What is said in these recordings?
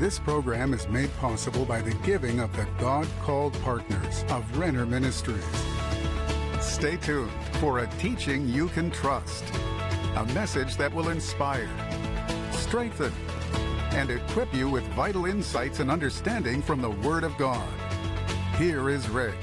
This program is made possible by the giving of the God called partners of Renner Ministries. Stay tuned for a teaching you can trust, a message that will inspire, strengthen, and equip you with vital insights and understanding from the Word of God. Here is Rick.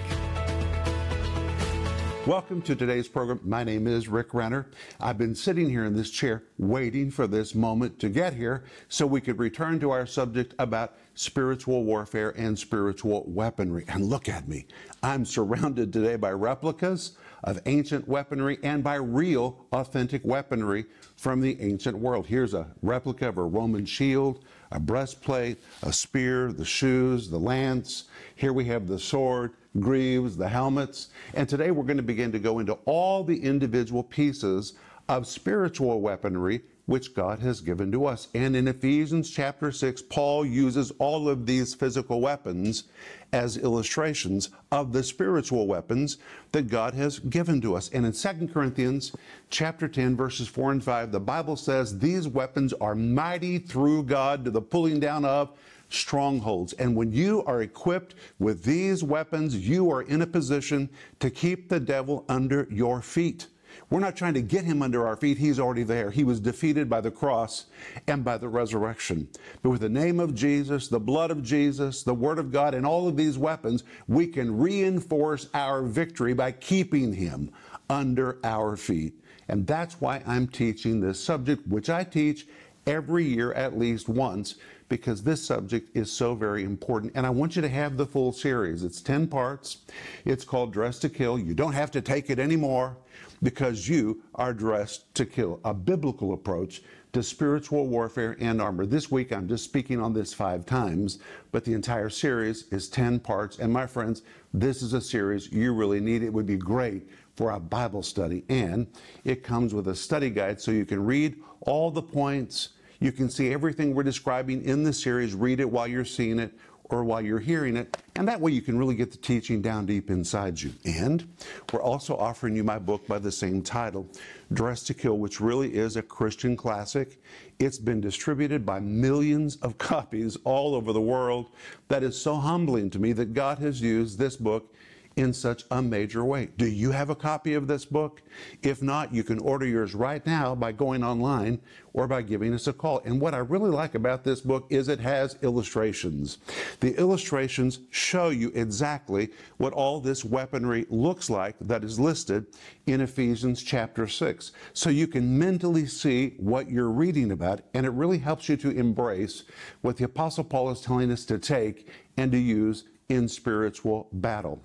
Welcome to today's program. My name is Rick Renner. I've been sitting here in this chair waiting for this moment to get here so we could return to our subject about spiritual warfare and spiritual weaponry. And look at me. I'm surrounded today by replicas of ancient weaponry and by real, authentic weaponry from the ancient world. Here's a replica of a Roman shield, a breastplate, a spear, the shoes, the lance. Here we have the sword greaves, the helmets. And today we're going to begin to go into all the individual pieces of spiritual weaponry which God has given to us. And in Ephesians chapter 6, Paul uses all of these physical weapons as illustrations of the spiritual weapons that God has given to us. And in 2 Corinthians chapter 10 verses 4 and 5, the Bible says these weapons are mighty through God to the pulling down of strongholds. And when you are equipped with these weapons, you are in a position to keep the devil under your feet. We're not trying to get him under our feet. He's already there. He was defeated by the cross and by the resurrection. But with the name of Jesus, the blood of Jesus, the Word of God, and all of these weapons, we can reinforce our victory by keeping him under our feet. And that's why I'm teaching this subject, which I teach every year at least once because this subject is so very important. And I want you to have the full series. It's 10 parts. It's called Dress to Kill. You don't have to take it anymore because you are dressed to kill. A biblical approach to spiritual warfare and armor. This week I'm just speaking on this five times, but the entire series is 10 parts. And my friends, this is a series you really need. It would be great for a Bible study. And it comes with a study guide so you can read all the points you can see everything we're describing in the series, read it while you're seeing it or while you're hearing it, and that way you can really get the teaching down deep inside you. And we're also offering you my book by the same title, Dress to Kill, which really is a Christian classic. It's been distributed by millions of copies all over the world. That is so humbling to me that God has used this book in such a major way. Do you have a copy of this book? If not, you can order yours right now by going online or by giving us a call. And what I really like about this book is it has illustrations. The illustrations show you exactly what all this weaponry looks like that is listed in Ephesians chapter 6. So you can mentally see what you're reading about, and it really helps you to embrace what the Apostle Paul is telling us to take and to use in spiritual battle.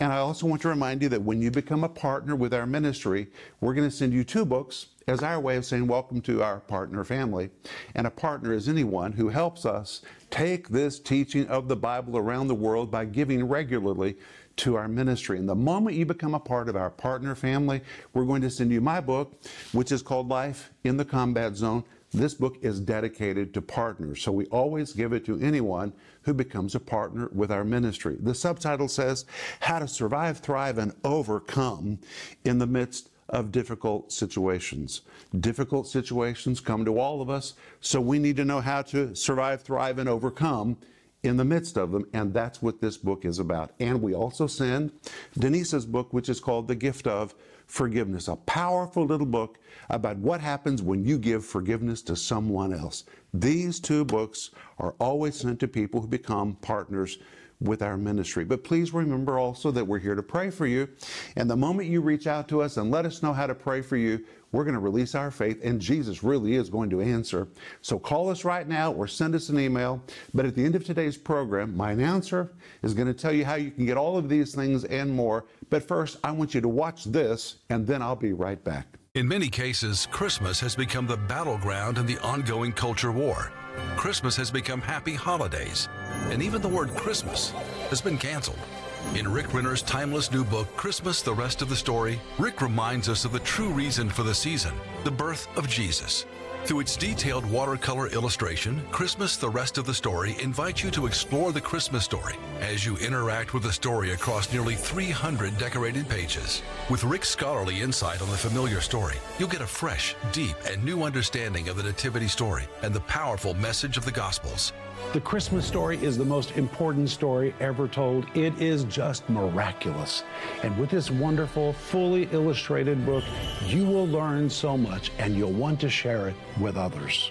And I also want to remind you that when you become a partner with our ministry, we're going to send you two books as our way of saying welcome to our partner family. And a partner is anyone who helps us take this teaching of the Bible around the world by giving regularly to our ministry. And the moment you become a part of our partner family, we're going to send you my book, which is called Life in the Combat Zone. This book is dedicated to partners, so we always give it to anyone who becomes a partner with our ministry. The subtitle says, How to Survive, Thrive, and Overcome in the Midst of Difficult Situations. Difficult situations come to all of us, so we need to know how to survive, thrive, and overcome in the midst of them, and that's what this book is about. And we also send Denise's book, which is called The Gift of Forgiveness, a powerful little book about what happens when you give forgiveness to someone else. These two books are always sent to people who become partners with our ministry. But please remember also that we're here to pray for you. And the moment you reach out to us and let us know how to pray for you, we're going to release our faith, and Jesus really is going to answer. So call us right now or send us an email. But at the end of today's program, my announcer is going to tell you how you can get all of these things and more. But first, I want you to watch this, and then I'll be right back. In many cases, Christmas has become the battleground in the ongoing culture war. Christmas has become happy holidays, and even the word Christmas has been canceled. In Rick Renner's timeless new book, Christmas The Rest of the Story, Rick reminds us of the true reason for the season the birth of Jesus. Through its detailed watercolor illustration, Christmas the Rest of the Story invites you to explore the Christmas story as you interact with the story across nearly 300 decorated pages. With Rick's scholarly insight on the familiar story, you'll get a fresh, deep, and new understanding of the Nativity story and the powerful message of the Gospels. The Christmas story is the most important story ever told. It is just miraculous. And with this wonderful, fully illustrated book, you will learn so much and you'll want to share it with others.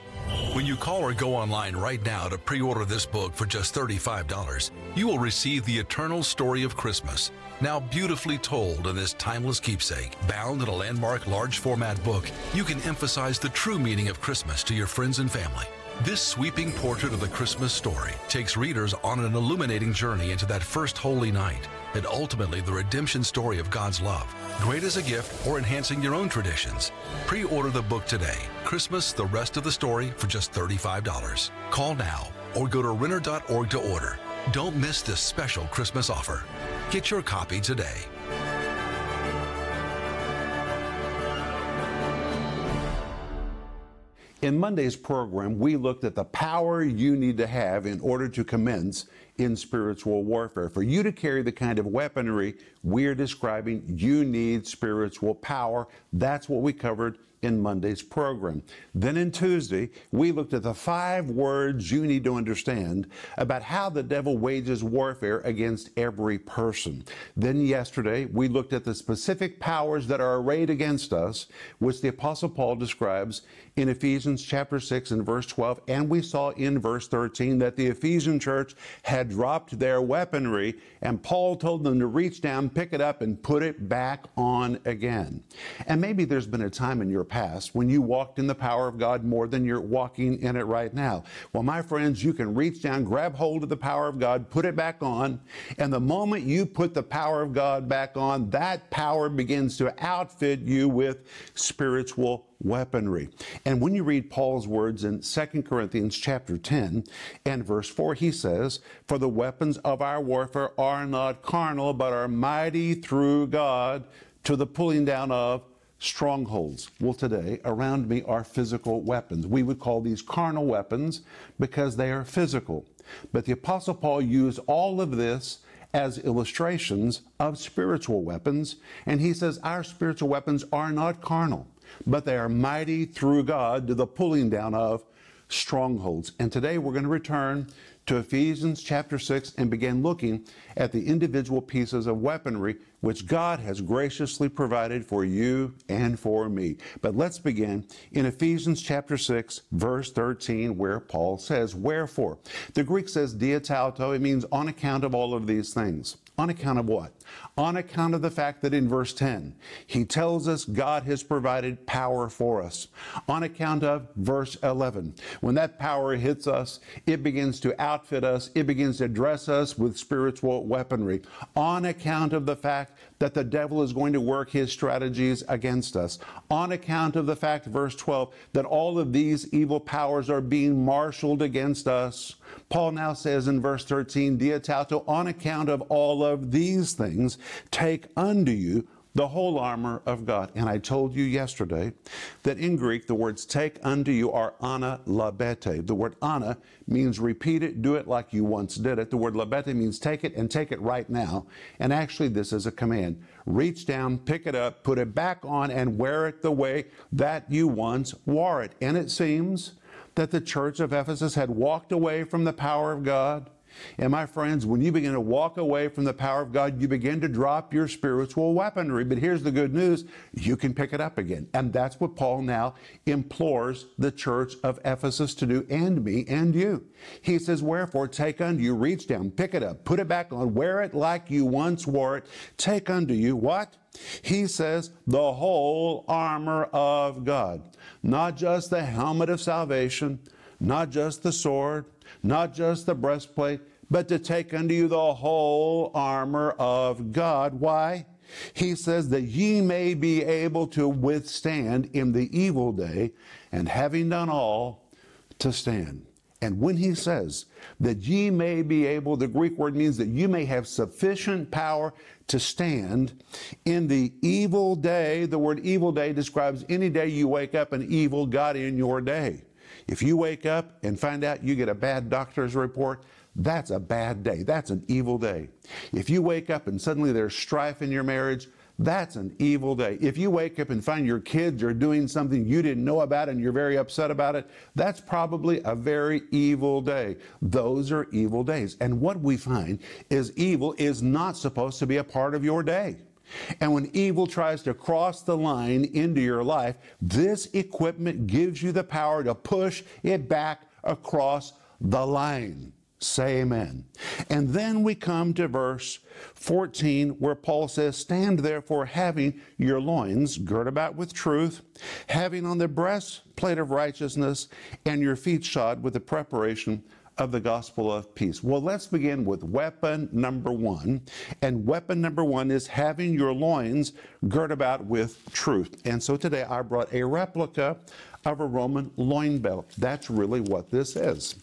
When you call or go online right now to pre order this book for just $35, you will receive the eternal story of Christmas, now beautifully told in this timeless keepsake. Bound in a landmark large format book, you can emphasize the true meaning of Christmas to your friends and family. This sweeping portrait of the Christmas story takes readers on an illuminating journey into that first holy night and ultimately the redemption story of God's love. Great as a gift or enhancing your own traditions. Pre order the book today. Christmas, the rest of the story for just $35. Call now or go to renner.org to order. Don't miss this special Christmas offer. Get your copy today. In Monday's program, we looked at the power you need to have in order to commence in spiritual warfare. For you to carry the kind of weaponry we're describing, you need spiritual power. That's what we covered in Monday's program. Then in Tuesday, we looked at the five words you need to understand about how the devil wages warfare against every person. Then yesterday, we looked at the specific powers that are arrayed against us, which the Apostle Paul describes in Ephesians chapter 6 and verse 12. And we saw in verse 13 that the Ephesian church had dropped their weaponry, and Paul told them to reach down, pick it up, and put it back on again. And maybe there's been a time in your past when you walked in the power of God more than you're walking in it right now. Well, my friends, you can reach down, grab hold of the power of God, put it back on, and the moment you put the power of God back on, that power begins to outfit you with spiritual weaponry. And when you read Paul's words in 2 Corinthians chapter 10 and verse 4, he says, For the weapons of our warfare are not carnal, but are mighty through God to the pulling down of strongholds. Well, today, around me are physical weapons. We would call these carnal weapons because they are physical. But the Apostle Paul used all of this as illustrations of spiritual weapons. And he says, Our spiritual weapons are not carnal, but they are mighty through God to the pulling down of strongholds. And today we're going to return to Ephesians chapter 6 and begin looking at the individual pieces of weaponry which God has graciously provided for you and for me. But let's begin in Ephesians chapter 6, verse 13, where Paul says, Wherefore? The Greek says diatauto, it means on account of all of these things. On account of what? On account of the fact that in verse 10, he tells us God has provided power for us. On account of verse 11, when that power hits us, it begins to outfit us, it begins to dress us with spiritual weaponry. On account of the fact that the devil is going to work his strategies against us. On account of the fact, verse 12, that all of these evil powers are being marshaled against us. Paul now says in verse 13, Diatauto, on account of all of these things, take unto you the whole armor of God. And I told you yesterday that in Greek, the words take unto you are ana labete. The word ana means repeat it, do it like you once did it. The word labete means take it and take it right now. And actually, this is a command. Reach down, pick it up, put it back on, and wear it the way that you once wore it. And it seems that the church of Ephesus had walked away from the power of God and my friends, when you begin to walk away from the power of God, you begin to drop your spiritual weaponry. But here's the good news you can pick it up again. And that's what Paul now implores the church of Ephesus to do, and me and you. He says, Wherefore, take unto you, reach down, pick it up, put it back on, wear it like you once wore it. Take unto you what? He says, the whole armor of God. Not just the helmet of salvation, not just the sword, not just the breastplate, but to take unto you the whole armor of God. Why? He says that ye may be able to withstand in the evil day, and having done all, to stand. And when he says that ye may be able, the Greek word means that you may have sufficient power to stand in the evil day. The word evil day describes any day you wake up and evil got in your day. If you wake up and find out you get a bad doctor's report, that's a bad day. That's an evil day. If you wake up and suddenly there's strife in your marriage, that's an evil day. If you wake up and find your kids are doing something you didn't know about and you're very upset about it, that's probably a very evil day. Those are evil days. And what we find is evil is not supposed to be a part of your day. And when evil tries to cross the line into your life, this equipment gives you the power to push it back across the line. Say amen. And then we come to verse 14 where Paul says, Stand therefore having your loins girt about with truth, having on the breastplate of righteousness, and your feet shod with the preparation of the gospel of peace. Well, let's begin with weapon number one. And weapon number one is having your loins girt about with truth. And so today I brought a replica of a Roman loin belt. That's really what this is.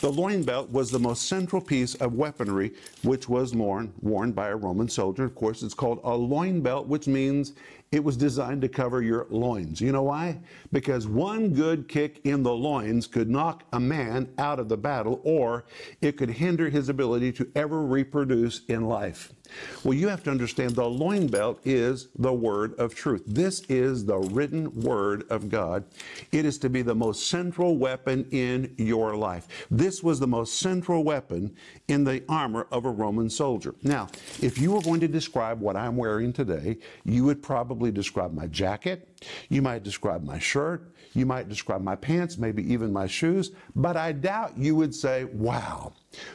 The loin belt was the most central piece of weaponry which was worn, worn by a Roman soldier. Of course, it's called a loin belt, which means it was designed to cover your loins. You know why? Because one good kick in the loins could knock a man out of the battle, or it could hinder his ability to ever reproduce in life. Well, you have to understand the loin belt is the word of truth. This is the written word of God. It is to be the most central weapon in your life. This was the most central weapon in the armor of a Roman soldier. Now, if you were going to describe what I'm wearing today, you would probably describe my jacket, you might describe my shirt, you might describe my pants, maybe even my shoes, but I doubt you would say, wow,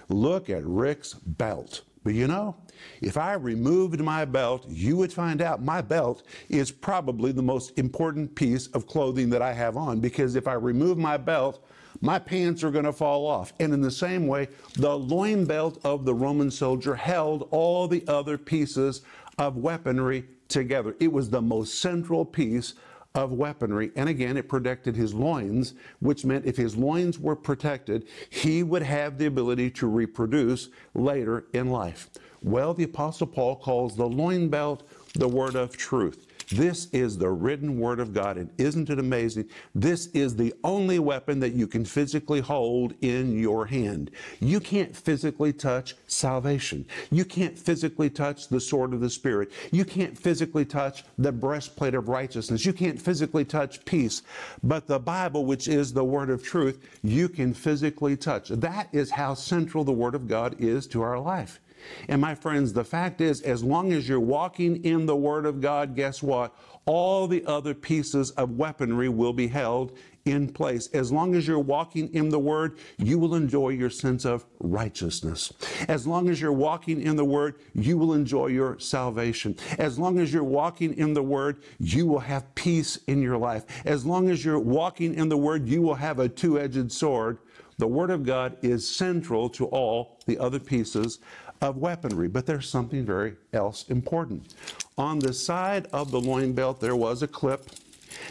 look at Rick's belt. But you know, if I removed my belt, you would find out my belt is probably the most important piece of clothing that I have on because if I remove my belt, my pants are going to fall off. And in the same way, the loin belt of the Roman soldier held all the other pieces of weaponry together. It was the most central piece of weaponry. And again, it protected his loins, which meant if his loins were protected, he would have the ability to reproduce later in life. Well, the Apostle Paul calls the loin belt the word of truth. This is the written word of God. And isn't it amazing? This is the only weapon that you can physically hold in your hand. You can't physically touch salvation. You can't physically touch the sword of the Spirit. You can't physically touch the breastplate of righteousness. You can't physically touch peace. But the Bible, which is the word of truth, you can physically touch. That is how central the word of God is to our life. And my friends, the fact is, as long as you're walking in the Word of God, guess what? All the other pieces of weaponry will be held in place. As long as you're walking in the Word, you will enjoy your sense of righteousness. As long as you're walking in the Word, you will enjoy your salvation. As long as you're walking in the Word, you will have peace in your life. As long as you're walking in the Word, you will have a two edged sword. The Word of God is central to all the other pieces of weaponry. But there's something very else important. On the side of the loin belt, there was a clip,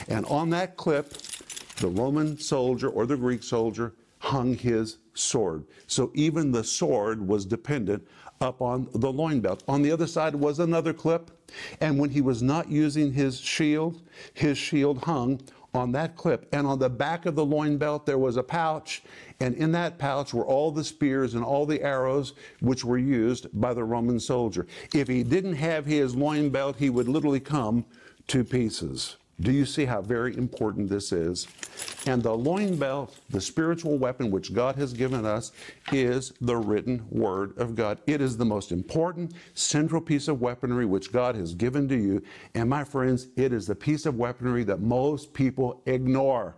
and on that clip, the Roman soldier or the Greek soldier hung his sword. So even the sword was dependent upon the loin belt. On the other side was another clip, and when he was not using his shield, his shield hung on that clip. And on the back of the loin belt, there was a pouch. And in that pouch were all the spears and all the arrows which were used by the Roman soldier. If he didn't have his loin belt, he would literally come to pieces. Do you see how very important this is? And the loin belt, the spiritual weapon which God has given us, is the written word of God. It is the most important central piece of weaponry which God has given to you. And my friends, it is the piece of weaponry that most people ignore.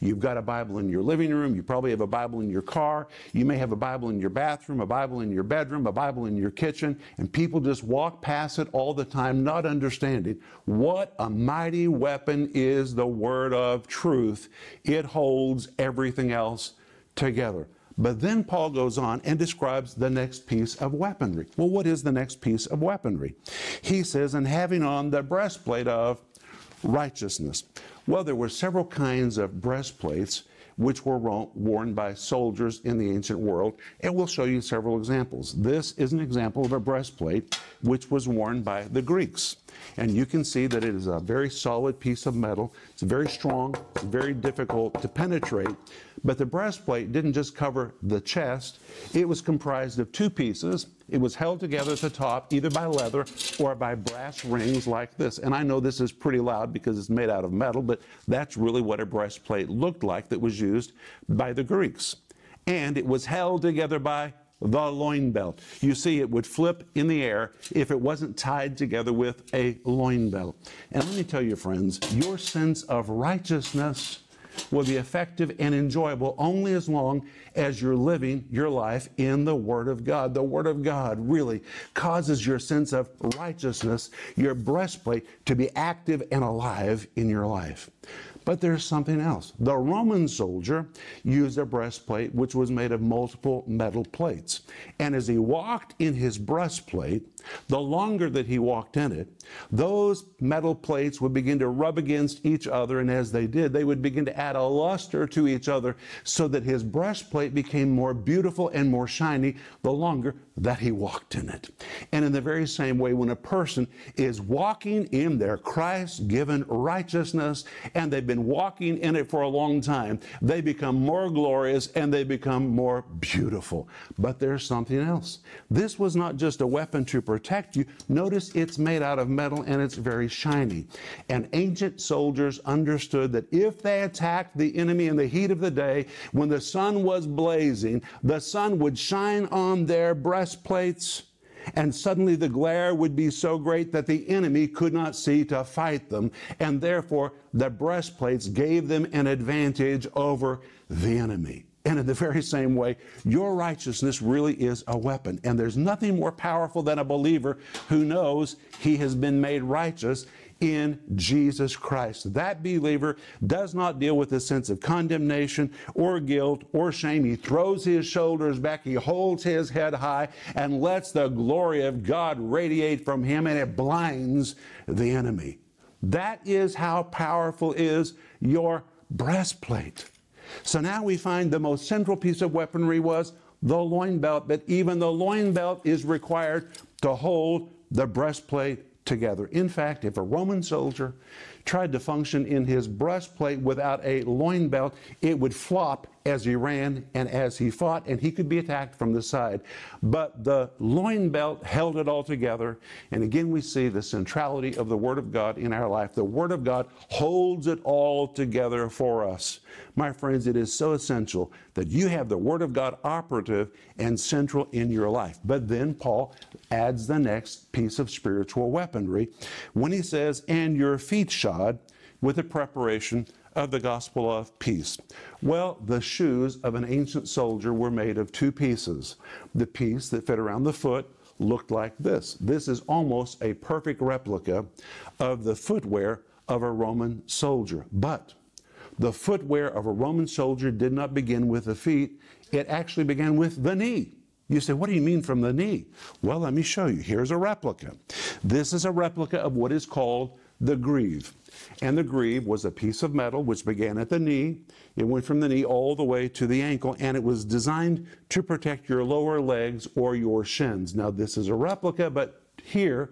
You've got a Bible in your living room. You probably have a Bible in your car. You may have a Bible in your bathroom, a Bible in your bedroom, a Bible in your kitchen, and people just walk past it all the time, not understanding what a mighty weapon is the Word of truth. It holds everything else together. But then Paul goes on and describes the next piece of weaponry. Well, what is the next piece of weaponry? He says, and having on the breastplate of righteousness. Well, there were several kinds of breastplates which were worn by soldiers in the ancient world. And we'll show you several examples. This is an example of a breastplate which was worn by the Greeks. And you can see that it is a very solid piece of metal. It's very strong, it's very difficult to penetrate. But the breastplate didn't just cover the chest, it was comprised of two pieces. It was held together at the top either by leather or by brass rings like this. And I know this is pretty loud because it's made out of metal, but that's really what a breastplate looked like that was used by the Greeks. And it was held together by the loin belt. You see, it would flip in the air if it wasn't tied together with a loin belt. And let me tell you, friends, your sense of righteousness will be effective and enjoyable only as long as you're living your life in the Word of God. The Word of God really causes your sense of righteousness, your breastplate, to be active and alive in your life. But there's something else. The Roman soldier used a breastplate which was made of multiple metal plates. And as he walked in his breastplate, the longer that he walked in it, those metal plates would begin to rub against each other. And as they did, they would begin to add a luster to each other so that his breastplate became more beautiful and more shiny the longer that he walked in it. And in the very same way, when a person is walking in their Christ given righteousness and they've been walking in it for a long time, they become more glorious and they become more beautiful. But there's something else. This was not just a weapon to protect you. Notice it's made out of metal and it's very shiny. And ancient soldiers understood that if they attacked the enemy in the heat of the day, when the sun was blazing, the sun would shine on their breastplates and suddenly the glare would be so great that the enemy could not see to fight them, and therefore the breastplates gave them an advantage over the enemy. And in the very same way, your righteousness really is a weapon. And there's nothing more powerful than a believer who knows he has been made righteous in Jesus Christ. That believer does not deal with a sense of condemnation or guilt or shame. He throws his shoulders back, he holds his head high, and lets the glory of God radiate from him, and it blinds the enemy. That is how powerful is your breastplate. So now we find the most central piece of weaponry was the loin belt, but even the loin belt is required to hold the breastplate together. In fact, if a Roman soldier tried to function in his breastplate without a loin belt, it would flop as he ran and as he fought, and he could be attacked from the side. But the loin belt held it all together. And again, we see the centrality of the Word of God in our life. The Word of God holds it all together for us. My friends, it is so essential that you have the Word of God operative and central in your life. But then Paul adds the next piece of spiritual weaponry when he says, and your feet shod with the preparation of the gospel of peace? Well, the shoes of an ancient soldier were made of two pieces. The piece that fit around the foot looked like this. This is almost a perfect replica of the footwear of a Roman soldier. But the footwear of a Roman soldier did not begin with the feet, it actually began with the knee. You say, what do you mean from the knee? Well, let me show you. Here's a replica. This is a replica of what is called the greave. And the greave was a piece of metal which began at the knee. It went from the knee all the way to the ankle, and it was designed to protect your lower legs or your shins. Now, this is a replica, but here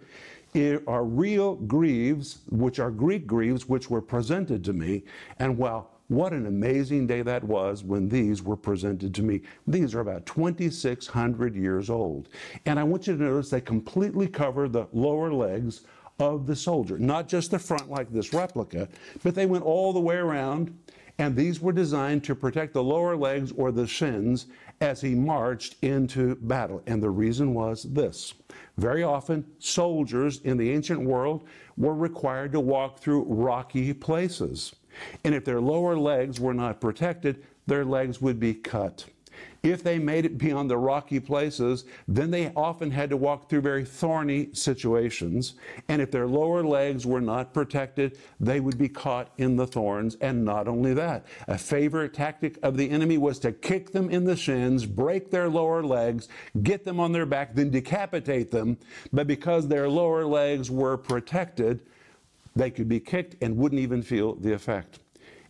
are real greaves, which are Greek greaves, which were presented to me. And wow, what an amazing day that was when these were presented to me. These are about 2,600 years old. And I want you to notice they completely cover the lower legs of the soldier, not just the front like this replica, but they went all the way around, and these were designed to protect the lower legs or the shins as he marched into battle. And the reason was this. Very often, soldiers in the ancient world were required to walk through rocky places. And if their lower legs were not protected, their legs would be cut. If they made it beyond the rocky places, then they often had to walk through very thorny situations. And if their lower legs were not protected, they would be caught in the thorns. And not only that, a favorite tactic of the enemy was to kick them in the shins, break their lower legs, get them on their back, then decapitate them. But because their lower legs were protected, they could be kicked and wouldn't even feel the effect.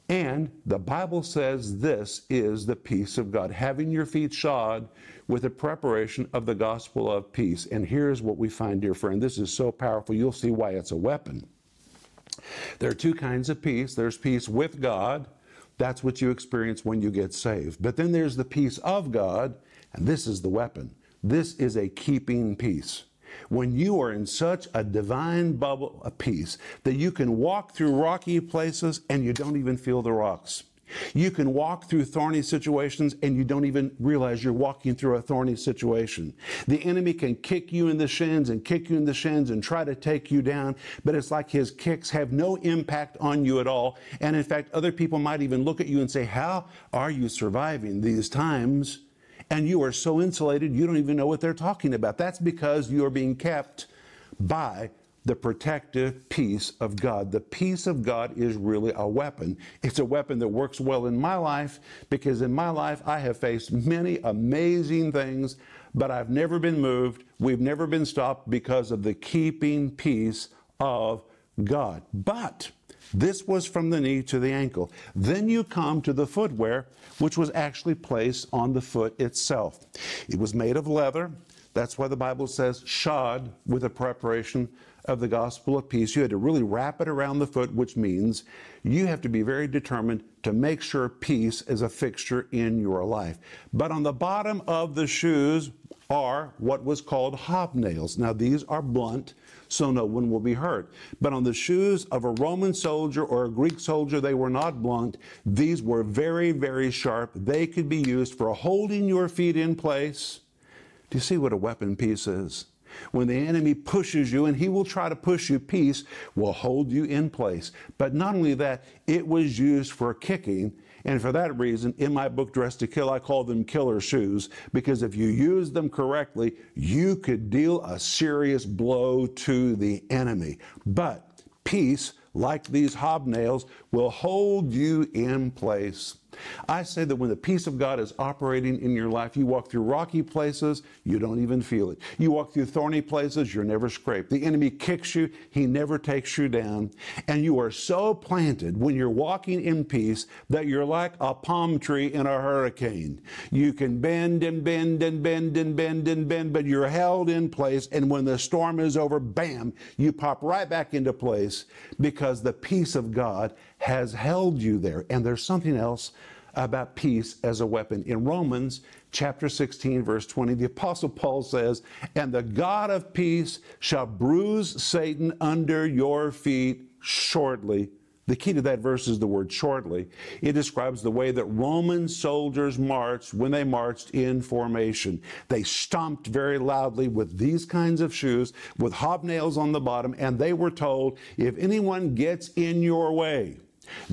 And the Bible says this is the peace of God, having your feet shod with the preparation of the gospel of peace. And here's what we find, dear friend. This is so powerful. You'll see why it's a weapon. There are two kinds of peace there's peace with God. That's what you experience when you get saved. But then there's the peace of God, and this is the weapon. This is a keeping peace when you are in such a divine bubble of peace that you can walk through rocky places and you don't even feel the rocks. You can walk through thorny situations and you don't even realize you're walking through a thorny situation. The enemy can kick you in the shins and kick you in the shins and try to take you down, but it's like his kicks have no impact on you at all. And in fact, other people might even look at you and say, How are you surviving these times? And you are so insulated you don't even know what they're talking about. That's because you are being kept by the protective peace of God. The peace of God is really a weapon. It's a weapon that works well in my life because in my life I have faced many amazing things, but I've never been moved. We've never been stopped because of the keeping peace of God. But this was from the knee to the ankle. Then you come to the footwear, which was actually placed on the foot itself. It was made of leather. That's why the Bible says shod with the preparation of the gospel of peace. You had to really wrap it around the foot, which means you have to be very determined to make sure peace is a fixture in your life. But on the bottom of the shoes are what was called hobnails. Now, these are blunt so no one will be hurt. But on the shoes of a Roman soldier or a Greek soldier, they were not blunt. These were very, very sharp. They could be used for holding your feet in place. Do you see what a weapon piece is? When the enemy pushes you, and he will try to push you, peace will hold you in place. But not only that, it was used for kicking and for that reason, in my book, Dressed to Kill, I call them killer shoes because if you use them correctly, you could deal a serious blow to the enemy. But peace, like these hobnails, will hold you in place. I say that when the peace of God is operating in your life, you walk through rocky places, you don't even feel it. You walk through thorny places, you're never scraped. The enemy kicks you, he never takes you down. And you are so planted when you're walking in peace that you're like a palm tree in a hurricane. You can bend and bend and bend and bend and bend, but you're held in place. And when the storm is over, bam, you pop right back into place because the peace of God has held you there. And there's something else about peace as a weapon. In Romans chapter 16, verse 20, the Apostle Paul says, And the God of peace shall bruise Satan under your feet shortly. The key to that verse is the word shortly. It describes the way that Roman soldiers marched when they marched in formation. They stomped very loudly with these kinds of shoes with hobnails on the bottom, and they were told, if anyone gets in your way,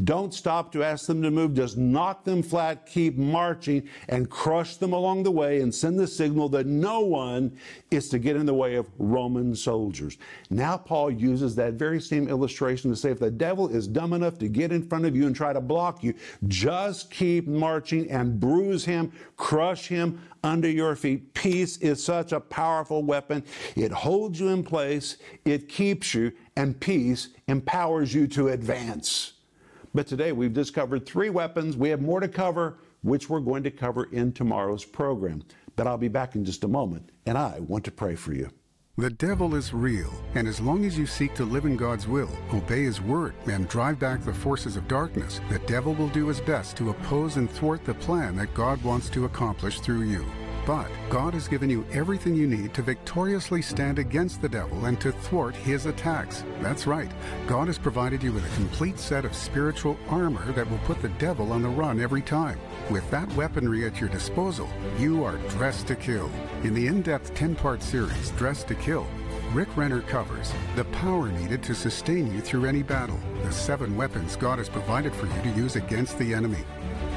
don't stop to ask them to move. Just knock them flat, keep marching, and crush them along the way and send the signal that no one is to get in the way of Roman soldiers. Now, Paul uses that very same illustration to say if the devil is dumb enough to get in front of you and try to block you, just keep marching and bruise him, crush him under your feet. Peace is such a powerful weapon. It holds you in place, it keeps you, and peace empowers you to advance. But today we've discovered three weapons. We have more to cover, which we're going to cover in tomorrow's program. But I'll be back in just a moment, and I want to pray for you. The devil is real, and as long as you seek to live in God's will, obey His word, and drive back the forces of darkness, the devil will do his best to oppose and thwart the plan that God wants to accomplish through you. But God has given you everything you need to victoriously stand against the devil and to thwart his attacks. That's right. God has provided you with a complete set of spiritual armor that will put the devil on the run every time. With that weaponry at your disposal, you are dressed to kill. In the in depth 10 part series, Dressed to Kill, Rick Renner covers the power needed to sustain you through any battle, the seven weapons God has provided for you to use against the enemy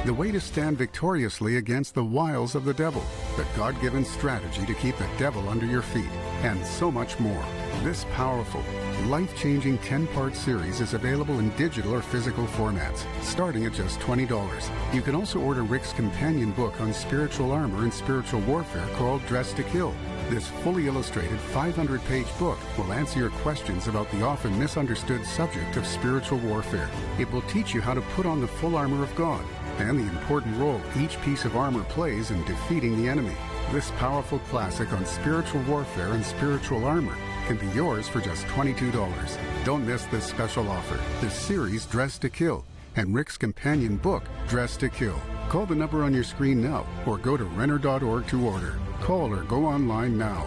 the way to stand victoriously against the wiles of the devil, the God given strategy to keep the devil under your feet, and so much more. This powerful, life changing 10 part series is available in digital or physical formats, starting at just $20. You can also order Rick's companion book on spiritual armor and spiritual warfare called Dress to Kill This fully illustrated 500 page book will answer your questions about the often misunderstood subject of spiritual warfare. It will teach you how to put on the full armor of God and the important role each piece of armor plays in defeating the enemy. This powerful classic on spiritual warfare and spiritual armor can be yours for just $22. Don't miss this special offer. This series, Dress to Kill, and Rick's companion book, Dress to Kill. Call the number on your screen now or go to Renner.org to order. Call or go online now.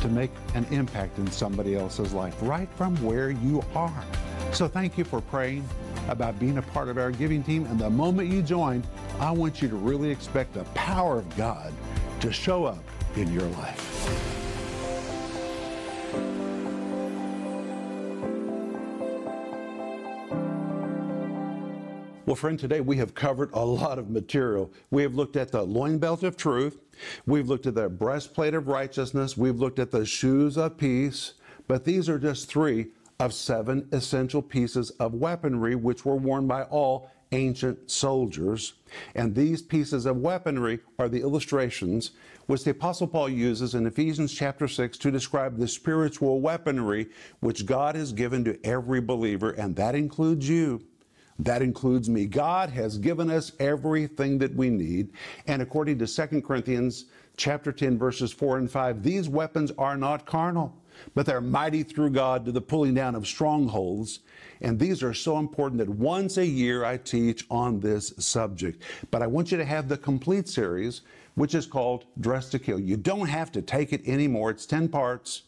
to make an impact in somebody else's life right from where you are. So thank you for praying about being a part of our giving team. And the moment you join, I want you to really expect the power of God to show up in your life. Well, friend, today we have covered a lot of material. We have looked at the loin belt of truth. We've looked at the breastplate of righteousness. We've looked at the shoes of peace. But these are just three of seven essential pieces of weaponry which were worn by all ancient soldiers. And these pieces of weaponry are the illustrations which the Apostle Paul uses in Ephesians chapter 6 to describe the spiritual weaponry which God has given to every believer, and that includes you. That includes me. God has given us everything that we need. And according to 2 Corinthians chapter 10 verses 4 and 5, these weapons are not carnal, but they're mighty through God to the pulling down of strongholds. And these are so important that once a year I teach on this subject. But I want you to have the complete series, which is called Dress to Kill. You don't have to take it anymore. It's 10 parts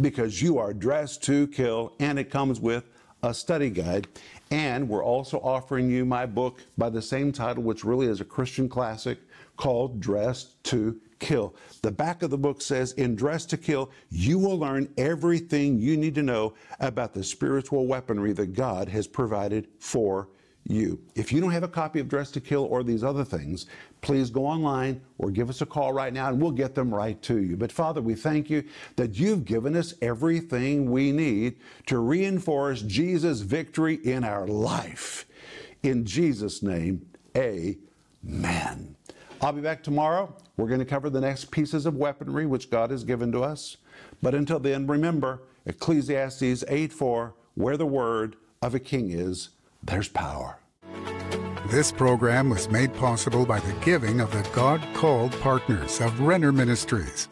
because you are dressed to kill, and it comes with a study guide. And we're also offering you my book by the same title, which really is a Christian classic called Dressed to Kill. The back of the book says, In Dress to Kill, you will learn everything you need to know about the spiritual weaponry that God has provided for you. If you don't have a copy of Dress to Kill or these other things, please go online or give us a call right now and we'll get them right to you. But Father, we thank you that you've given us everything we need to reinforce Jesus' victory in our life. In Jesus' name, amen. I'll be back tomorrow. We're going to cover the next pieces of weaponry which God has given to us. But until then, remember Ecclesiastes 8 4, where the word of a king is, there's power. This program was made possible by the giving of the God called partners of Renner Ministries.